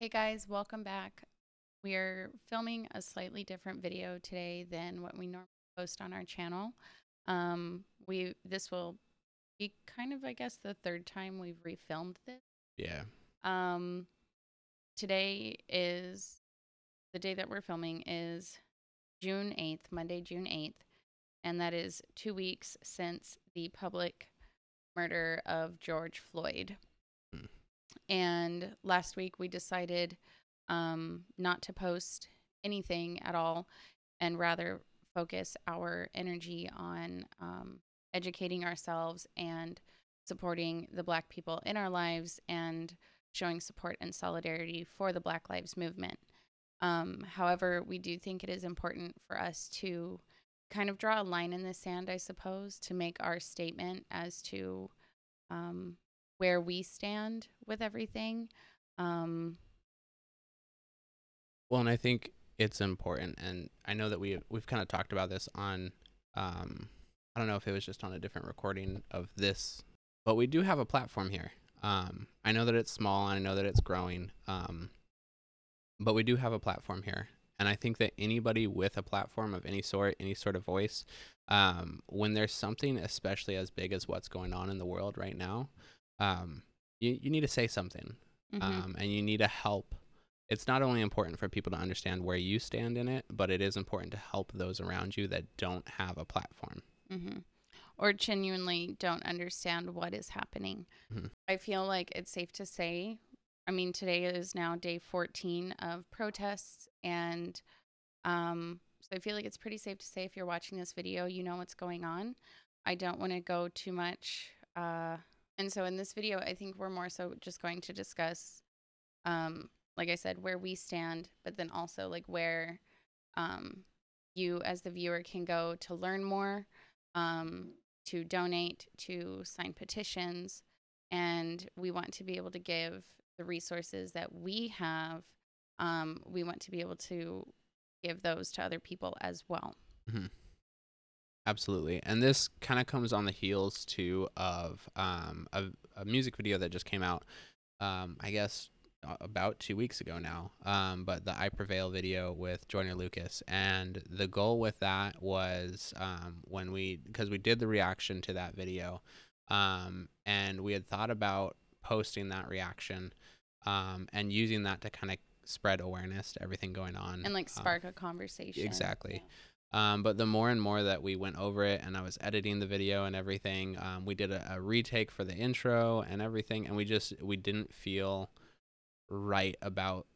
Hey guys, welcome back. We're filming a slightly different video today than what we normally post on our channel. Um, we this will be kind of, I guess, the third time we've refilmed this. Yeah. Um, today is the day that we're filming is June eighth, Monday, June eighth, and that is two weeks since the public murder of George Floyd. And last week we decided um, not to post anything at all and rather focus our energy on um, educating ourselves and supporting the Black people in our lives and showing support and solidarity for the Black Lives Movement. Um, however, we do think it is important for us to kind of draw a line in the sand, I suppose, to make our statement as to um, where we stand with everything. Um, Well, and I think it's important, and I know that we we've kind of talked about this on, um, I don't know if it was just on a different recording of this, but we do have a platform here. Um, I know that it's small, and I know that it's growing, um, but we do have a platform here, and I think that anybody with a platform of any sort, any sort of voice, um, when there's something especially as big as what's going on in the world right now, um, you you need to say something mhm. um, and you need to help. It's not only important for people to understand where you stand in it, but it is important to help those around you that don't have a platform. hmm Or genuinely don't understand what is happening. Mhm. I feel like it's safe to say, I mean, today is now day 14 of protests. And um, so I feel like it's pretty safe to say if you're watching this video, you know what's going on. I don't want to go too much. Uh, and so in this video, I think we're more so just going to discuss, um, like I said, where we stand, but then also like where um, you as the viewer can go to learn more um, to donate, to sign petitions, and we want to be able to give the resources that we have. Um, we want to be able to give those to other people as well. Absolutely. And this kind of comes on the heels too of um, a, a music video that just came out, um, I guess about two weeks ago now. Um, but the I Prevail video with Joyner Lucas. And the goal with that was um, when we, because we did the reaction to that video, um, and we had thought about posting that reaction um, and using that to kind of spread awareness to everything going on. And like spark a conversation. exactly. Um, but the more and more that we went over it and I was editing the video and everything, um, we did a, a retake for the intro and everything, and we just we didn't feel right about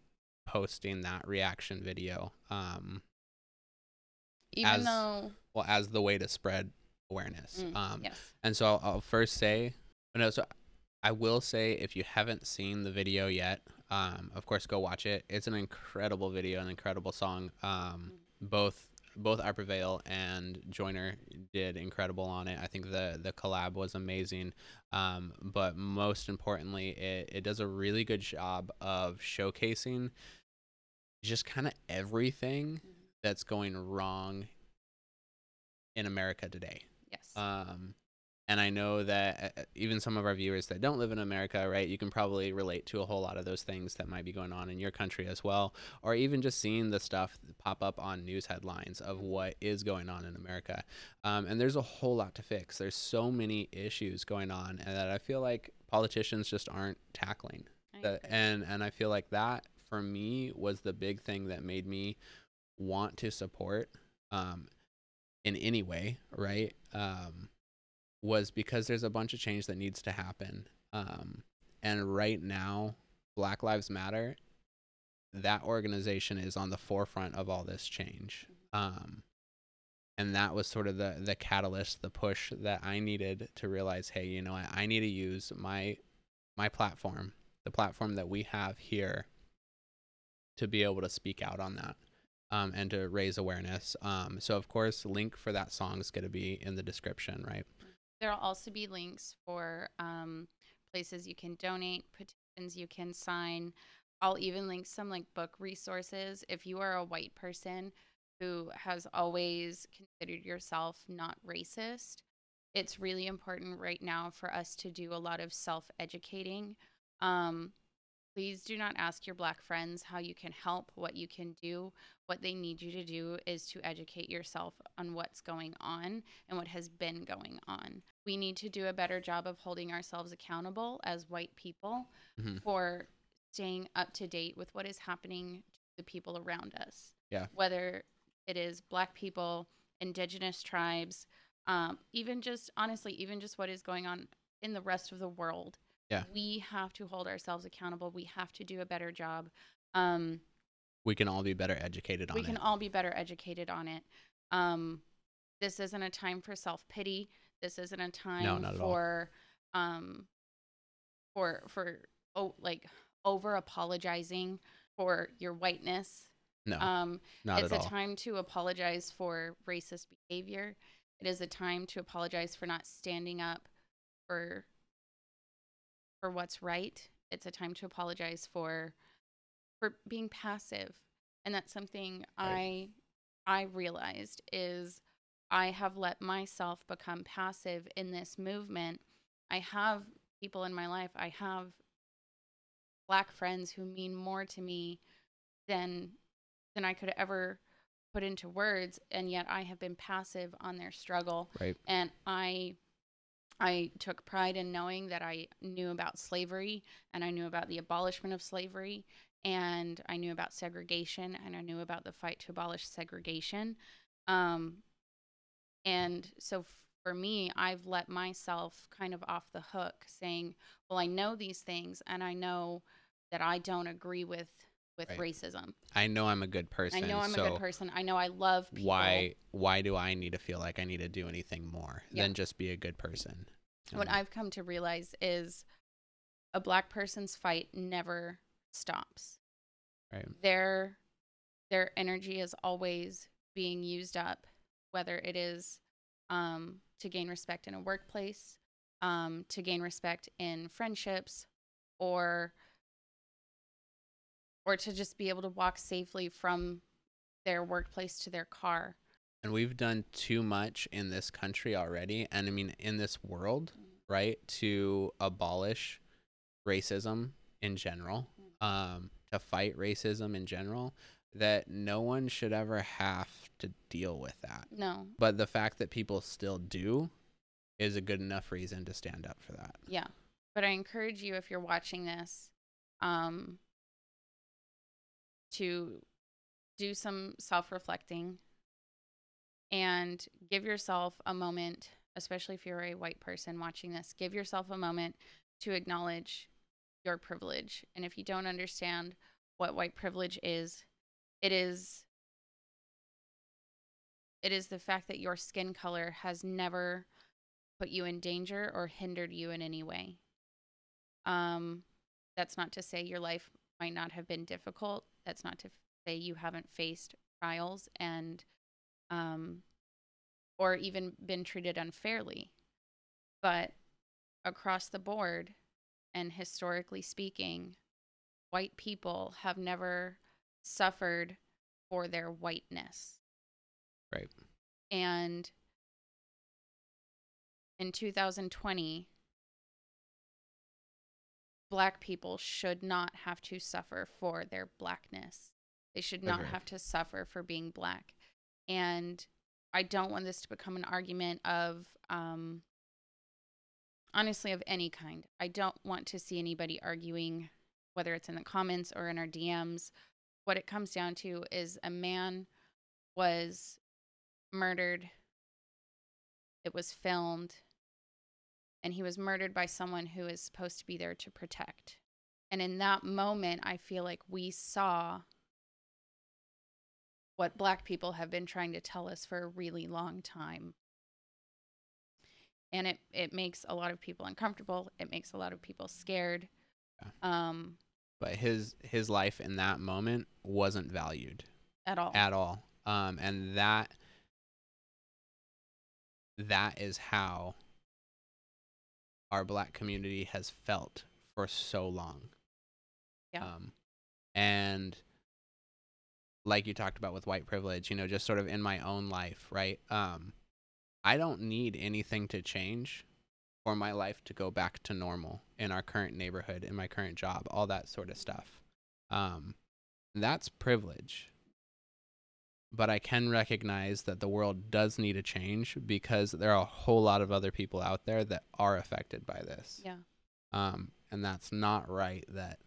posting that reaction video. Um, Even as- though, well, as the way to spread awareness. Mm, um, yes. and so I'll, I'll first say, no, so I will say if you haven't seen the video yet, um, of course go watch it. It's an incredible video, an incredible song. Um, both both I Prevail and Joyner did incredible on it. I think the the collab was amazing. Um, but most importantly, it, it does a really good job of showcasing just kind of everything Mhm. that's going wrong in America today. Yes. Um, and I know that uh, even some of our viewers that don't live in America, right, you can probably relate to a whole lot of those things that might be going on in your country as well, or even just seeing the stuff pop up on news headlines of what is going on in America. Um, and there's a whole lot to fix. There's so many issues going on, and that I feel like politicians just aren't tackling agree. and and I feel like that for me was the big thing that made me want to support um in any way right um was because there's a bunch of change that needs to happen um and right now Black Lives Matter that organization is on the forefront of all this change um and that was sort of the the catalyst the push that I needed to realize hey you know I, I need to use my my platform the platform that we have here to be able to speak out on that um, and to raise awareness. Um, so, of course, link for that song is going to be in the description, right? There'll also be links for um, places you can donate, petitions you can sign. I'll even link some like book resources. If you are a white person who has always considered yourself not racist, it's really important right now for us to do a lot of self educating. Um, Please do not ask your black friends how you can help, what you can do. What they need you to do is to educate yourself on what's going on and what has been going on. We need to do a better job of holding ourselves accountable as white people Mhm. for staying up to date with what is happening to the people around us. Yeah. Whether it is black people, indigenous tribes, um, even just honestly, even just what is going on in the rest of the world. Yeah. We have to hold ourselves accountable. We have to do a better job. Um, We can all be better educated on it. we can all be better educated on it. Um, this isn't a time for self pity. This isn't a time all. for um, for for oh like over apologizing for your whiteness. no, Um, not it's at a all. time to apologize for racist behavior. It is a time to apologize for not standing up for for what's right. It's a time to apologize for for being passive. And that's something I I realized is I have let myself become passive in this movement. I have people in my life. I have black friends who mean more to me than than I could ever put into words and yet I have been passive on their struggle Right. and I I took pride in knowing that I knew about slavery and I knew about the abolishment of slavery and I knew about segregation and I knew about the fight to abolish segregation. Um and so for me I've let myself kind of off the hook saying well I know these things and I know that I don't agree with with Right. racism I know I'm a good person. I know I'm so a good person. I know I love people. Why why do I need to feel like I need to do anything more Yeah. than just be a good person? What Um, I've come to realize is a black person's fight never stops. right. Their their energy is always being used up, whether it is um, to gain respect in a workplace, um, to gain respect in friendships, or or to just be able to walk safely from their workplace to their car. And we've done too much in this country already, and I mean in this world, right, to abolish racism in general, um, to fight racism in general, that no one should ever have to deal with that. No, But the fact that people still do is a good enough reason to stand up for that. Yeah. But I encourage you if you're watching this um to do some self-reflecting and give yourself a moment, especially if you're a white person watching this, give yourself a moment to acknowledge your privilege. And if you don't understand what white privilege is, it is it is the fact that your skin color has never put you in danger or hindered you in any way. Um, that's not to say your life might not have been difficult. That's not to say you haven't faced trials and, um, or even been treated unfairly. But across the board, and historically speaking, white people have never suffered for their whiteness. Right. And in 2020, black people should not have to suffer for their blackness. They should not have to suffer for being black. And I don't want this to become an argument of, um, honestly, of any kind. I don't want to see anybody arguing, whether it's in the comments or in our DMs. What it comes down to is a man was murdered. It was filmed. And he was murdered by someone who is supposed to be there to protect. And in that moment, I feel like we saw what black people have been trying to tell us for a really long time. And it, it makes a lot of people uncomfortable. It makes a lot of people scared. Um, But his his life in that moment wasn't valued. at all. at all. Um, and that that is how our black community has felt for so long. Yeah. Um, and like you talked about with white privilege, you know, just sort of in my own life, right? Um, I don't need anything to change for my life to go back to normal in our current neighborhood, in my current job, all that sort of stuff. Um, that's privilege. But I can recognize that the world does need a change because there are a whole lot of other people out there that are affected by this. Yeah. Um, and that's not right that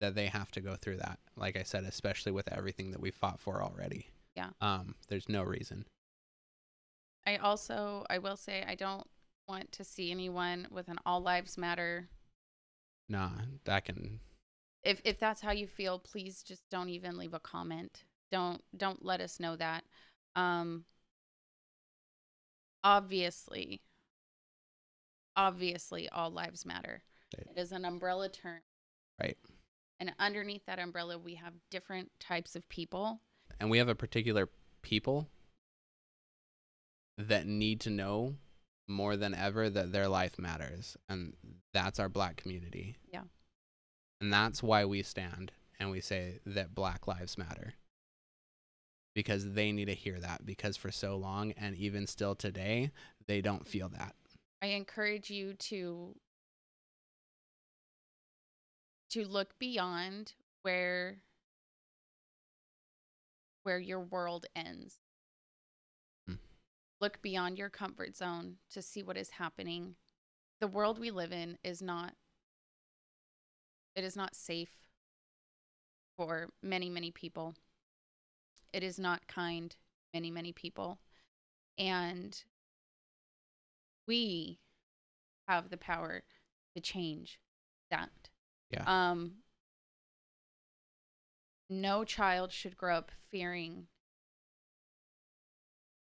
that they have to go through that. Like I said, especially with everything that we fought for already. Yeah. Um, there's no reason. I also I will say I don't want to see anyone with an all lives matter. Nah, that can If if that's how you feel, please just don't even leave a comment. Don't don't let us know that. Um obviously obviously all lives matter. Right. It is an umbrella term. Right. And underneath that umbrella we have different types of people. and we have a particular people that need to know more than ever that their life matters and that's our black community Yeah. And that's why we stand and we say that black lives matter because they need to hear that because for so long and even still today they don't feel that I encourage you to to look beyond where where your world ends. Hmm. Look beyond your comfort zone to see what is happening. The world we live in is not it is not safe for many many people. It is not kind many many people. And we have the power to change that. Yeah. Um no child should grow up fearing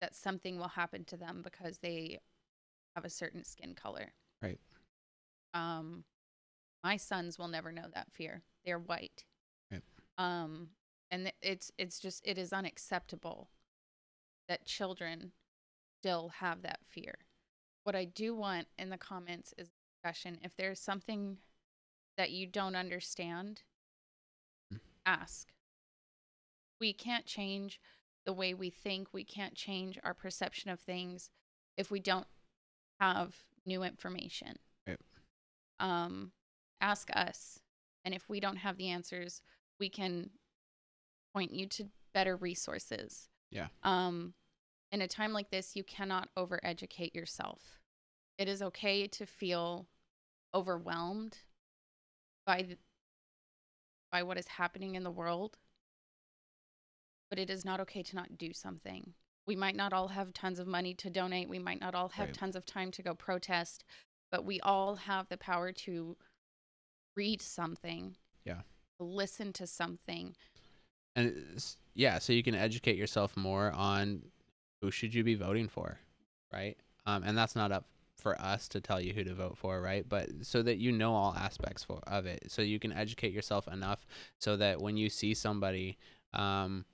that something will happen to them because they have a certain skin color. Right. Um my sons will never know that fear. They're white. Right. Um and it's it's just it is unacceptable that children still have that fear. What I do want in the comments is discussion. If there's something that you don't understand, Mm. ask. We can't change the way we think. We can't change our perception of things if we don't have new information. Right. Um, ask us. And if we don't have the answers, we can point you to better resources. Yeah. Um, in a time like this, you cannot overeducate yourself. It is okay to feel overwhelmed by the, by what is happening in the world, but it is not okay to not do something. We might not all have tons of money to donate. We might not all have Right. tons of time to go protest, but we all have the power to read something. Yeah. Listen to something. and yeah so you can educate yourself more on who should you be voting for right um, and that's not up for us to tell you who to vote for right but so that you know all aspects for, of it so you can educate yourself enough so that when you see somebody um,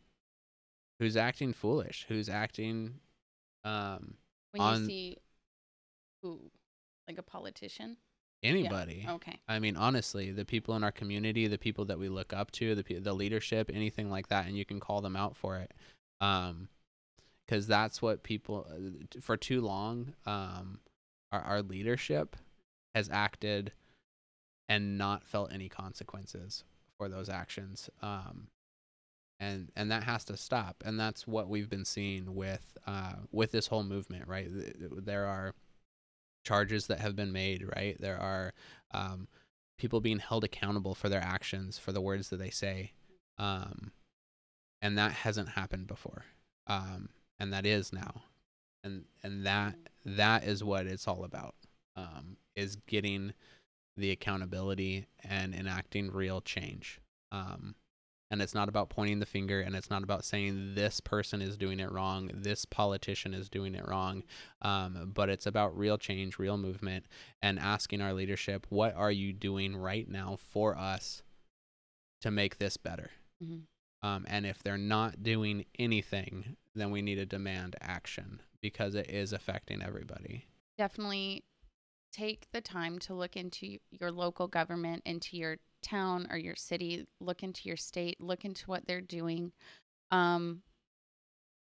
who's acting foolish who's acting um, When On- you see who, like a politician. Anybody. Okay. I mean, honestly, the people in our community, the people that we look up to, the the leadership, anything like that, and you can call them out for it, um, because that's what people uh, for too long, um, our our leadership has acted and not felt any consequences for those actions, um, and and that has to stop, and that's what we've been seeing with uh with this whole movement, right? Th- th- There are charges that have been made, right? There are um, people being held accountable for their actions, for the words that they say. Um, and that hasn't happened before. Um, and that is now. And and that that is what it's all about. Um, is getting the accountability and enacting real change. Um, and it's not about pointing the finger and it's not about saying this person is doing it wrong, this politician is doing it wrong. Um, but it's about real change, real movement, and asking our leadership, what are you doing right now for us to make this better? hmm Um, and if they're not doing anything, then we need to demand action because it is affecting everybody. Definitely take the time to look into your local government, into your town or your city, look into your state, look into what they're doing. Um,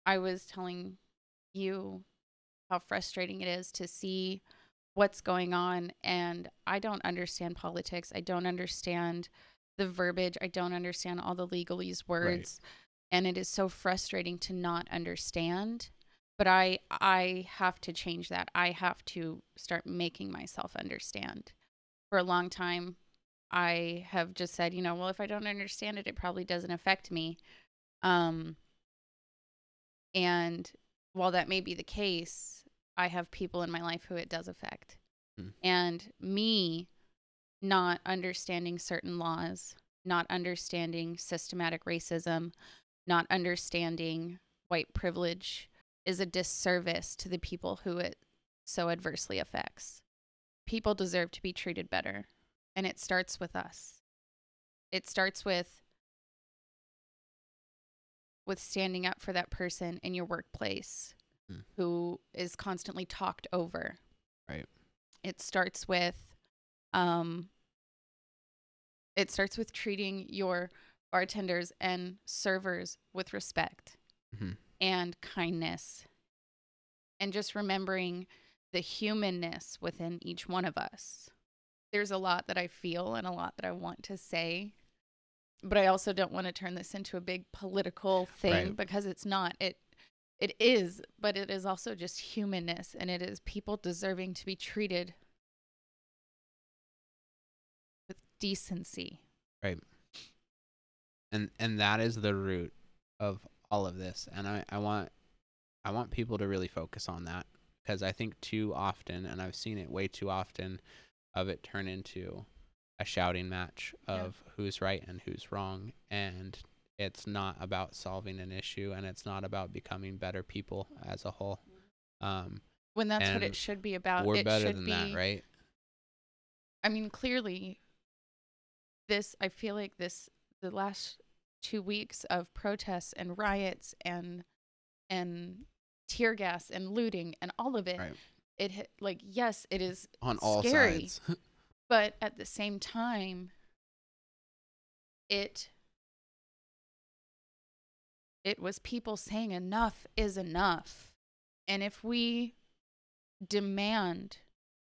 I was telling you how frustrating it is to see what's going on and I don't understand politics. I don't understand the verbiage. I don't understand all the legalese words. And it is so frustrating to not understand. But I I have to change that. I have to start making myself understand. For a long time, I have just said, you know, well, if I don't understand it, it probably doesn't affect me. Um, and while that may be the case, I have people in my life who it does affect. Hmm. And me not understanding certain laws, not understanding systematic racism, not understanding white privilege is a disservice to the people who it so adversely affects. People deserve to be treated better, and it starts with us. It starts with with standing up for that person in your workplace Hmm. who is constantly talked over. Right. It starts with um it starts with treating your bartenders and servers with respect Mhm. and kindness and just remembering the humanness within each one of us. There's a lot that I feel and a lot that I want to say, but I also don't want to turn this into a big political thing Right. because it's not. It it is, but it is also just humanness and it is people deserving to be treated with decency. Right. And and that is the root of all of this and i i want i want people to really focus on that because i think too often and i've seen it way too often of it turn into a shouting match Yeah. of who's right and who's wrong and it's not about solving an issue and it's not about becoming better people as a whole um When that's what it should be about. we're it better should than be, that right I mean, clearly, this, I feel like this, the last two weeks of protests and riots and, and tear gas and looting and all of it, Right. It, hit- like, yes, it is on all scary. sides but at the same time it it was people saying enough is enough and if we demand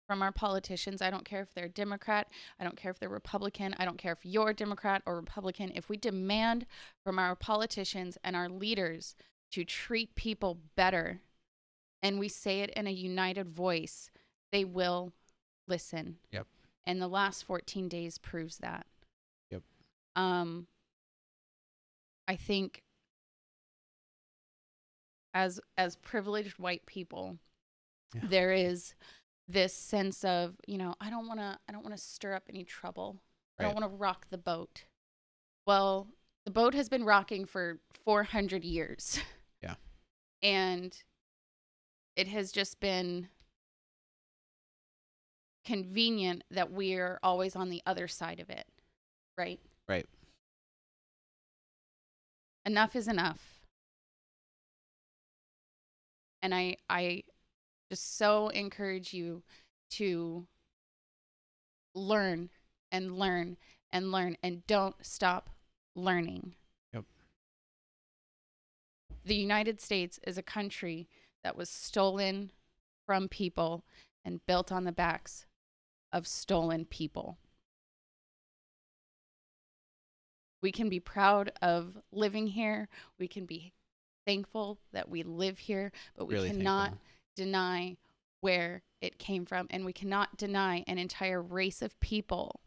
from our politicians i don't care if they're democrat i don't care if they're republican i don't care if you're democrat or republican if we demand from our politicians and our leaders to treat people better and we say it in a united voice they will listen Yep. and the last 14 days proves that Yep. um i think as as privileged white people Yeah. there is this sense of you know i don't want to i don't want to stir up any trouble i don't want to rock the boat well the boat has been rocking for 400 years Yeah. and it has just been convenient that we're always on the other side of it right Right. enough is enough and i i just so encourage you to learn and learn and learn and don't stop learning Yep. the united states is a country that was stolen from people and built on the backs of stolen people we can be proud of living here. We can be thankful that we live here, but we really cannot thankful. deny where it came from. And we cannot deny an entire race of people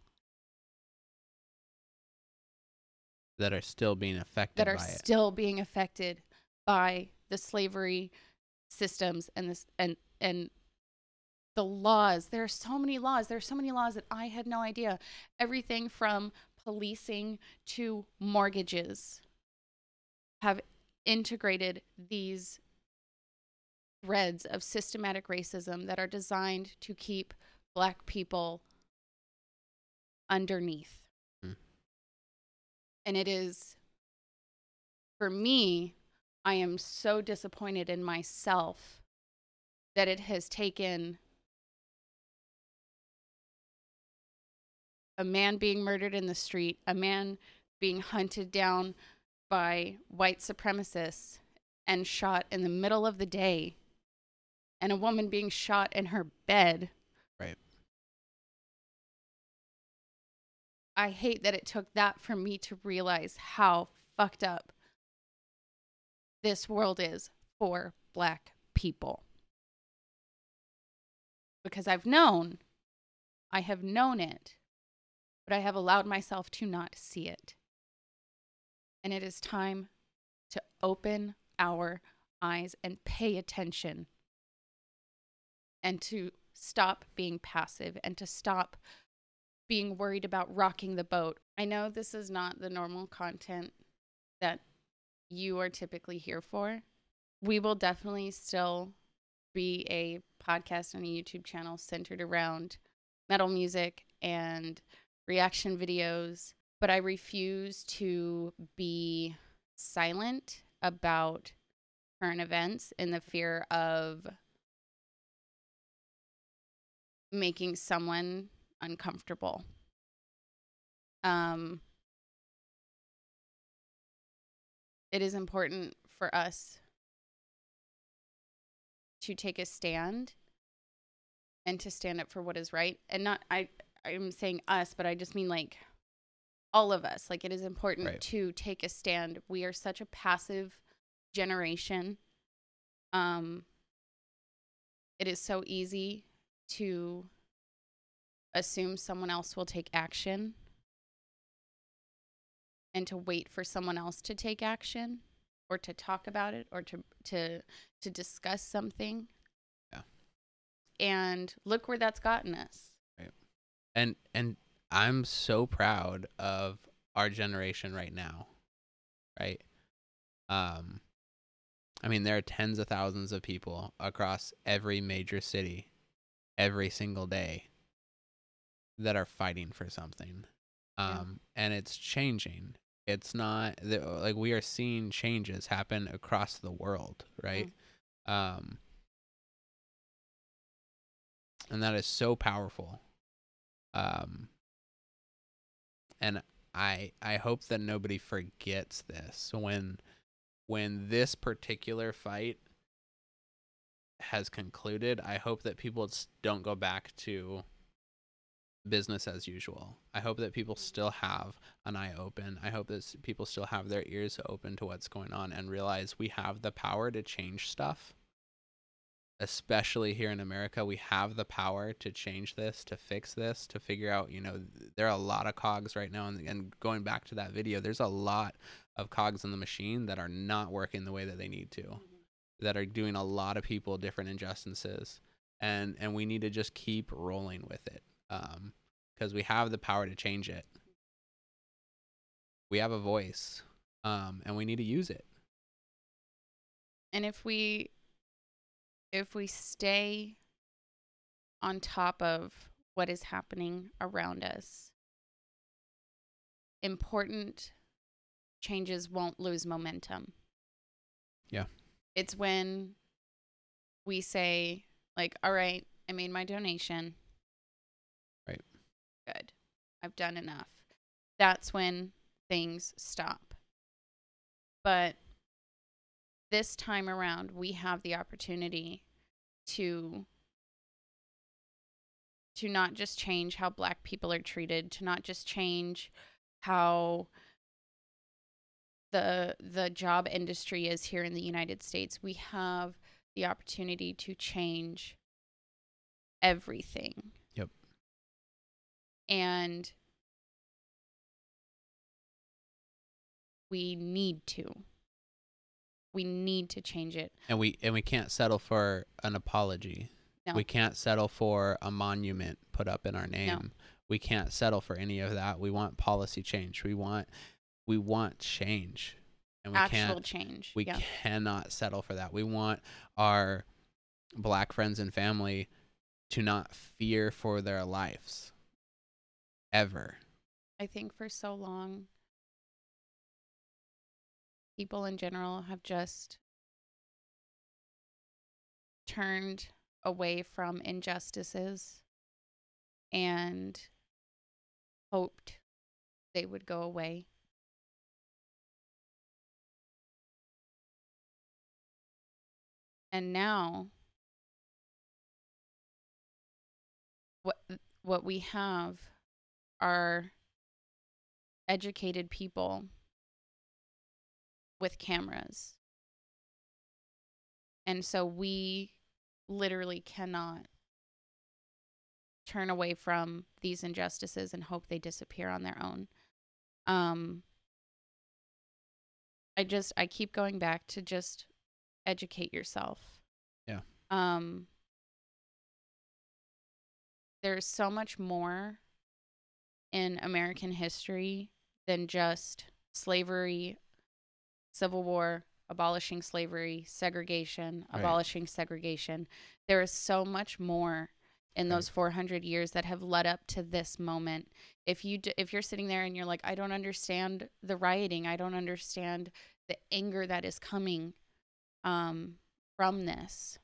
that are still being affected that are still being affected by the slavery systems and this and and the laws. There are so many laws. There are so many laws that i had no idea. Everything from policing to mortgages have integrated these threads of systematic racism that are designed to keep black people underneath. Hmm. and it is for me i am so disappointed in myself that it has taken a man being murdered in the street a man being hunted down by white supremacists and shot in the middle of the day and a woman being shot in her bed. Right. I hate that it took that for me to realize how fucked up this world is for black people. Because I've known, I have known it, but I have allowed myself to not see it. And it is time to open our eyes and pay attention and to stop being passive and to stop being worried about rocking the boat. I know this is not the normal content that you are typically here for. We will definitely still be a podcast and a YouTube channel centered around metal music and reaction videos, but I refuse to be silent about current events in the fear of making someone uncomfortable. Um, it is important for us to take a stand and to stand up for what is right and not i i'm saying us but i just mean like all of us. Like it is important Right. to take a stand. We are such a passive generation. Um it is so easy to assume someone else will take action and to wait for someone else to take action or to talk about it or to to to discuss something Yeah. and look where that's gotten us Right. and and I'm so proud of our generation right now. Right? Um I mean there are tens of thousands of people across every major city every single day that are fighting for something. Yeah. Um and it's changing. It's not the- like we are seeing changes happen across the world, right? Um and that is so powerful um and i i hope that nobody forgets this when when this particular fight has concluded i hope that people don't go back to business as usual. I hope that people still have an eye open. I hope that people still have their ears open to what's going on and realize we have the power to change stuff. Especially here in America, we have the power to change this, to fix this, to figure out, you know, there are a lot of cogs right now. And, and going back to that video, there's a lot of cogs in the machine that are not working the way that they need to, mm-hmm. that are doing a lot of people different injustices. And, and we need to just keep rolling with it um, because we have the power to change it. We have a voice um, and we need to use it. and if we if we stay on top of what is happening around us important changes won't lose momentum Yeah. it's when we say like all right i made my donation. Good. I've done enough. That's when things stop. But this time around we have the opportunity to to not just change how black people are treated to not just change how the the job industry is here in the United States. We have the opportunity to change everything. And we need to we need to change it And we and we can't settle for an apology. No. We can't settle for a monument put up in our name. We can't settle for any of that. We want policy change. We want we want change. And we actual can't change we yeah cannot settle for that. We want our black friends and family to not fear for their lives ever. I think for so long, people in general have just turned away from injustices and hoped they would go away. And now what what we have are educated people with cameras. And so we literally cannot turn away from these injustices and hope they disappear on their own. Um I just I keep going back to just educate yourself. Yeah. Um there's so much more in American history than just slavery, civil war, abolishing slavery, segregation, Right. abolishing segregation. There is so much more in Right. those 400 years that have led up to this moment. If you d- if you're sitting there and you're like I don't understand the rioting, I don't understand the anger that is coming um from this.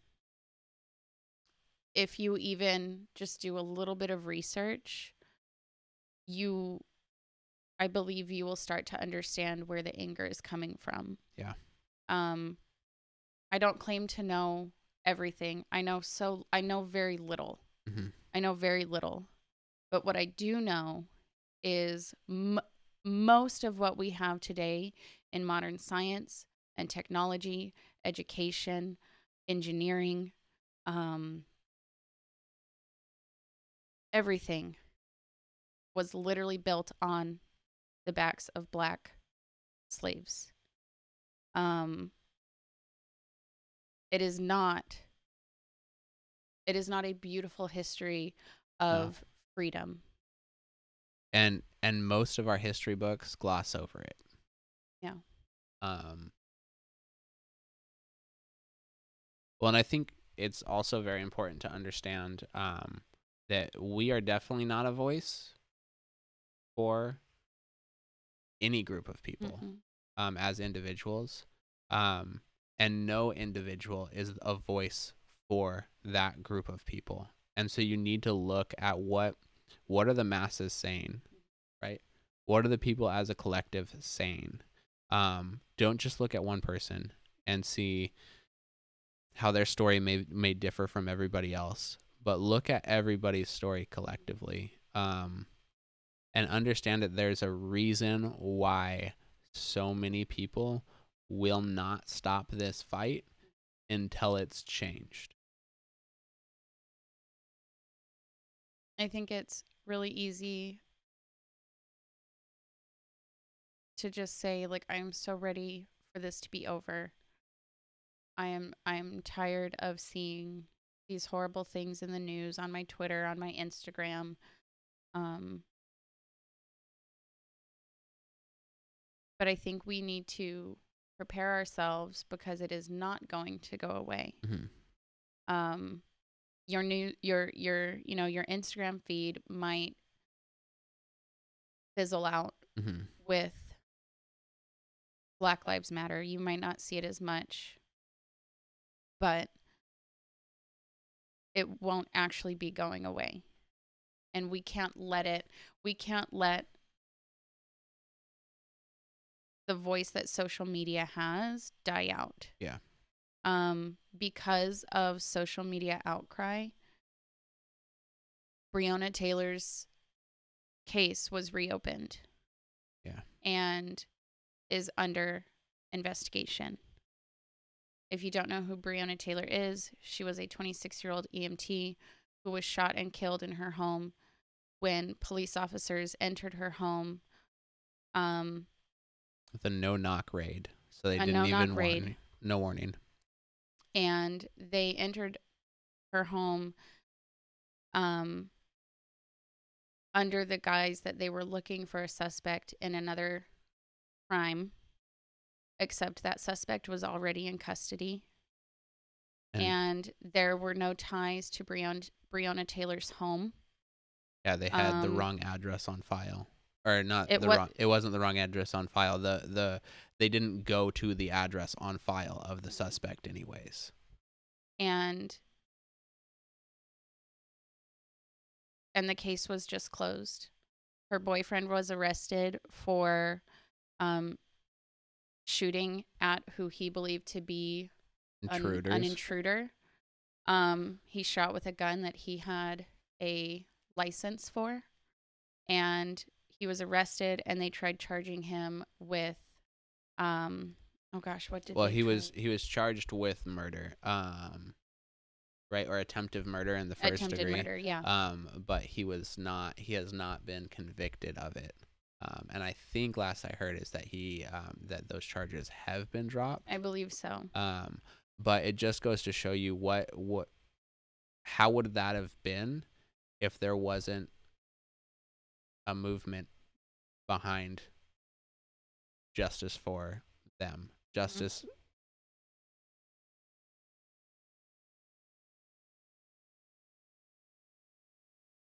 If you even just do a little bit of research, you I believe you will start to understand where the anger is coming from. Yeah. Um I don't claim to know everything. I know so I know very little. hmm I know very little. But what I do know is m- most of what we have today in modern science and technology, education, engineering, um, everything was literally built on the backs of black slaves. Um, it is not it is not a beautiful history of freedom. And and most of our history books gloss over it. Yeah. Um. Well, and I think it's also very important to understand um, that we are definitely not a voice for any group of people. Mm-mm. um, as individuals, um, and no individual is a voice for that group of people. And so you need to look at what what are the masses saying, right? What are the people as a collective saying? Um, don't just look at one person and see how their story may may differ from everybody else, but look at everybody's story collectively. Um, and understand that there's a reason why so many people will not stop this fight until it's changed. I think it's really easy to just say like I'm so ready for this to be over. I am I'm tired of seeing these horrible things in the news on my Twitter, on my Instagram. Um but I think we need to prepare ourselves because it is not going to go away Mm-hmm. um your new your your you know your Instagram feed might fizzle out Mm-hmm. with Black Lives Matter. You might not see it as much, but it won't actually be going away. And we can't let it we can't let the voice that social media has die out. Yeah. Um because of social media outcry, Breonna Taylor's case was reopened. Yeah. And is under investigation. If you don't know who Breonna Taylor is, she was a 26 year old EMT who was shot and killed in her home when police officers entered her home. Um, With a no knock raid. So they A didn't no-knock even raid. warn no warning. and they entered her home um, under the guise that they were looking for a suspect in another crime, except that suspect was already in custody. And, And, there were no ties to Breonna, Breonna Taylor's home. yeah, they had the um, wrong address on file. Or not It the wa- wrong it wasn't the wrong address on file. The the they didn't go to the address on file of the suspect anyways. and and the case was just closed. Her boyfriend was arrested for um shooting at who he believed to be an- an intruder. Um he shot with a gun that he had a license for. And he was arrested and they tried charging him with um oh gosh, what did well, he try- was he was charged with murder, um, right, or attempted murder in the first attempted degree. murder, yeah. Um, but he was not. He has not been convicted of it. Um, and I think last I heard is that he um, that those charges have been dropped. I believe so. Um, but it just goes to show you what what how would that have been if there wasn't a movement behind justice for them. Justice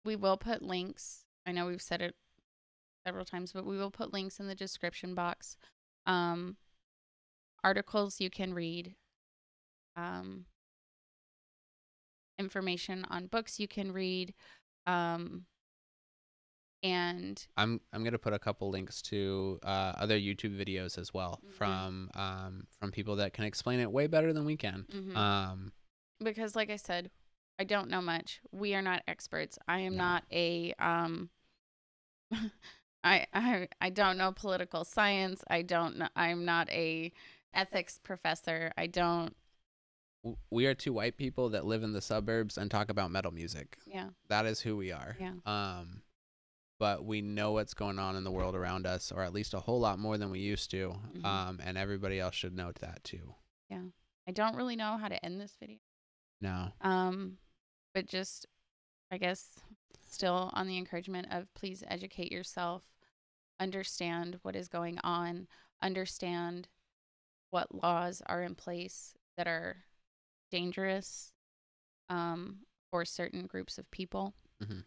We will put links. I know we've said it several times, but we will put links in the description box. Um, articles you can read, um, information on books you can read, um, and I'm I'm gonna put a couple links to uh, other YouTube videos as well Mhm. from um, from people that can explain it way better than we can. Mhm. Um, because, like I said, I don't know much. We are not experts. I am No. not a um. I, I I don't know political science. I don't know. I'm not a ethics professor. I don't. we are two white people that live in the suburbs and talk about metal music. Yeah. That is who we are. Yeah. Um, but we know what's going on in the world around us, or at least a whole lot more than we used to. Mhm. Um, and everybody else should note that too. Yeah. I don't really know how to end this video. No. Um, but just, I guess, still on the encouragement of please educate yourself, understand what is going on, understand what laws are in place that are dangerous um, for certain groups of people, Mhm.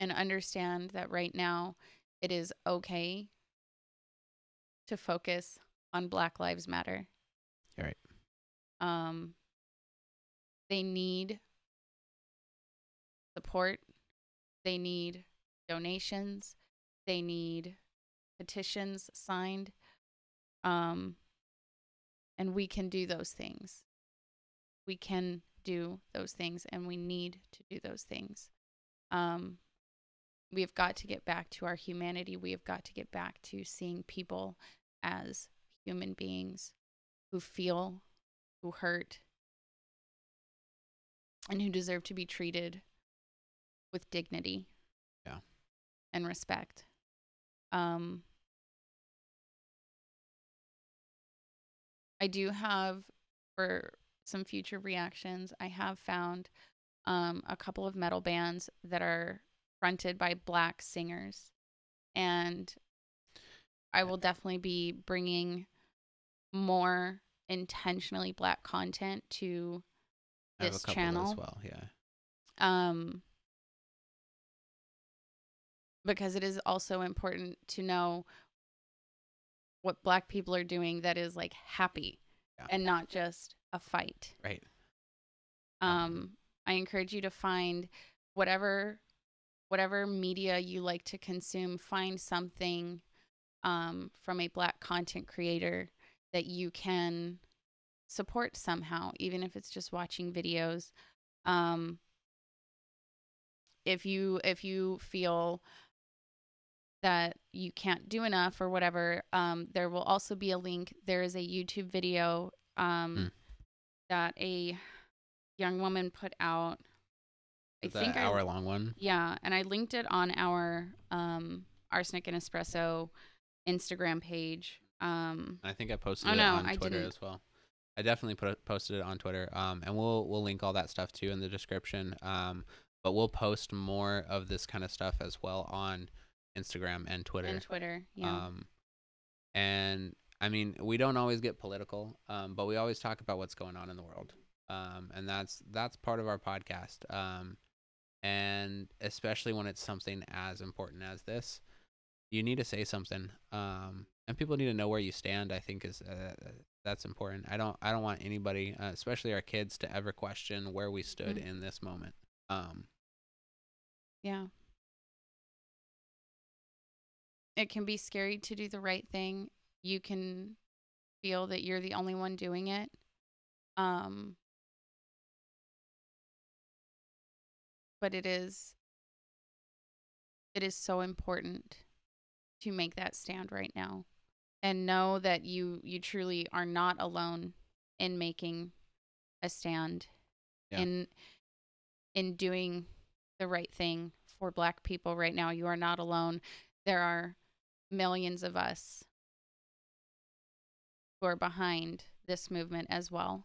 And understand that right now it is okay to focus on Black Lives Matter. Right. Um, they need support. They need donations. They need petitions signed. Um, and we can do those things. We can do those things, and we need to do those things. Um, we have got to get back to our humanity. We have got to get back to seeing people as human beings who feel, who hurt, and who deserve to be treated with dignity. Yeah. And respect. Um I do have for some future reactions, I have found um a couple of metal bands that are fronted by black singers and I will definitely be bringing more intentionally black content to I have a This channel. as well. Yeah. um because it is also important to know what black people are doing that is like happy Yeah. and not just a fight Right. um i encourage you to find whatever whatever media you like to consume find something um from a black content creator that you can support somehow even if it's just watching videos um if you if you feel that you can't do enough or whatever um there will also be a link there is a youtube video um Mm. that a young woman put out i that think an I, hour long one? yeah and i linked it on our um arsenic and espresso instagram page um I think I posted Oh, it no, on I Twitter didn't. as well. I definitely put posted it on Twitter. Um, and we'll we'll link all that stuff too in the description. Um, but we'll post more of this kind of stuff as well on Instagram and Twitter. and twitter yeah Um, and I mean, we don't always get political, um, but we always talk about what's going on in the world. Um, and that's that's part of our podcast. Um, and especially when it's something as important as this, you need to say something. Um, and people need to know where you stand. I think is uh, that's important. I don't I don't want anybody, uh, especially our kids, to ever question where we stood Mhm. in this moment. Um, Yeah. It can be scary to do the right thing. You can feel that you're the only one doing it. Um but it is it is so important to make that stand right now and know that you you truly are not alone in making a stand Yeah. in in doing the right thing for black people right now. You are not alone. There are millions of us who are behind this movement as well.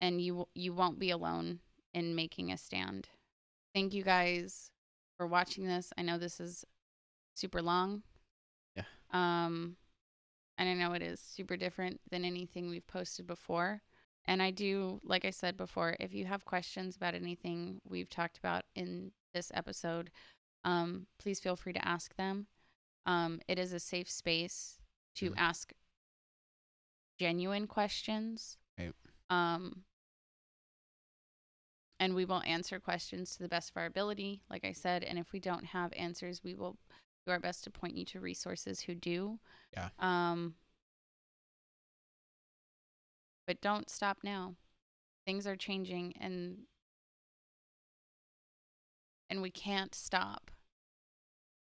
And you you won't be alone in making a stand thank you guys for watching this i know this is super long Yeah. um and i know it is super different than anything we've posted before and i do like i said before if you have questions about anything we've talked about in this episode um please feel free to ask them um it is a safe space to Mhm. ask genuine questions Right. um and we will answer questions to the best of our ability like i said and if we don't have answers we will do our best to point you to resources who do. Yeah. um but don't stop now. Things are changing and and we can't stop.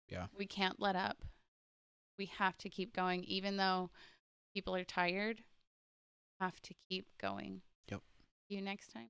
Yeah. we can't let up. We have to keep going even though people are tired. Have to keep going. Yep. see you next time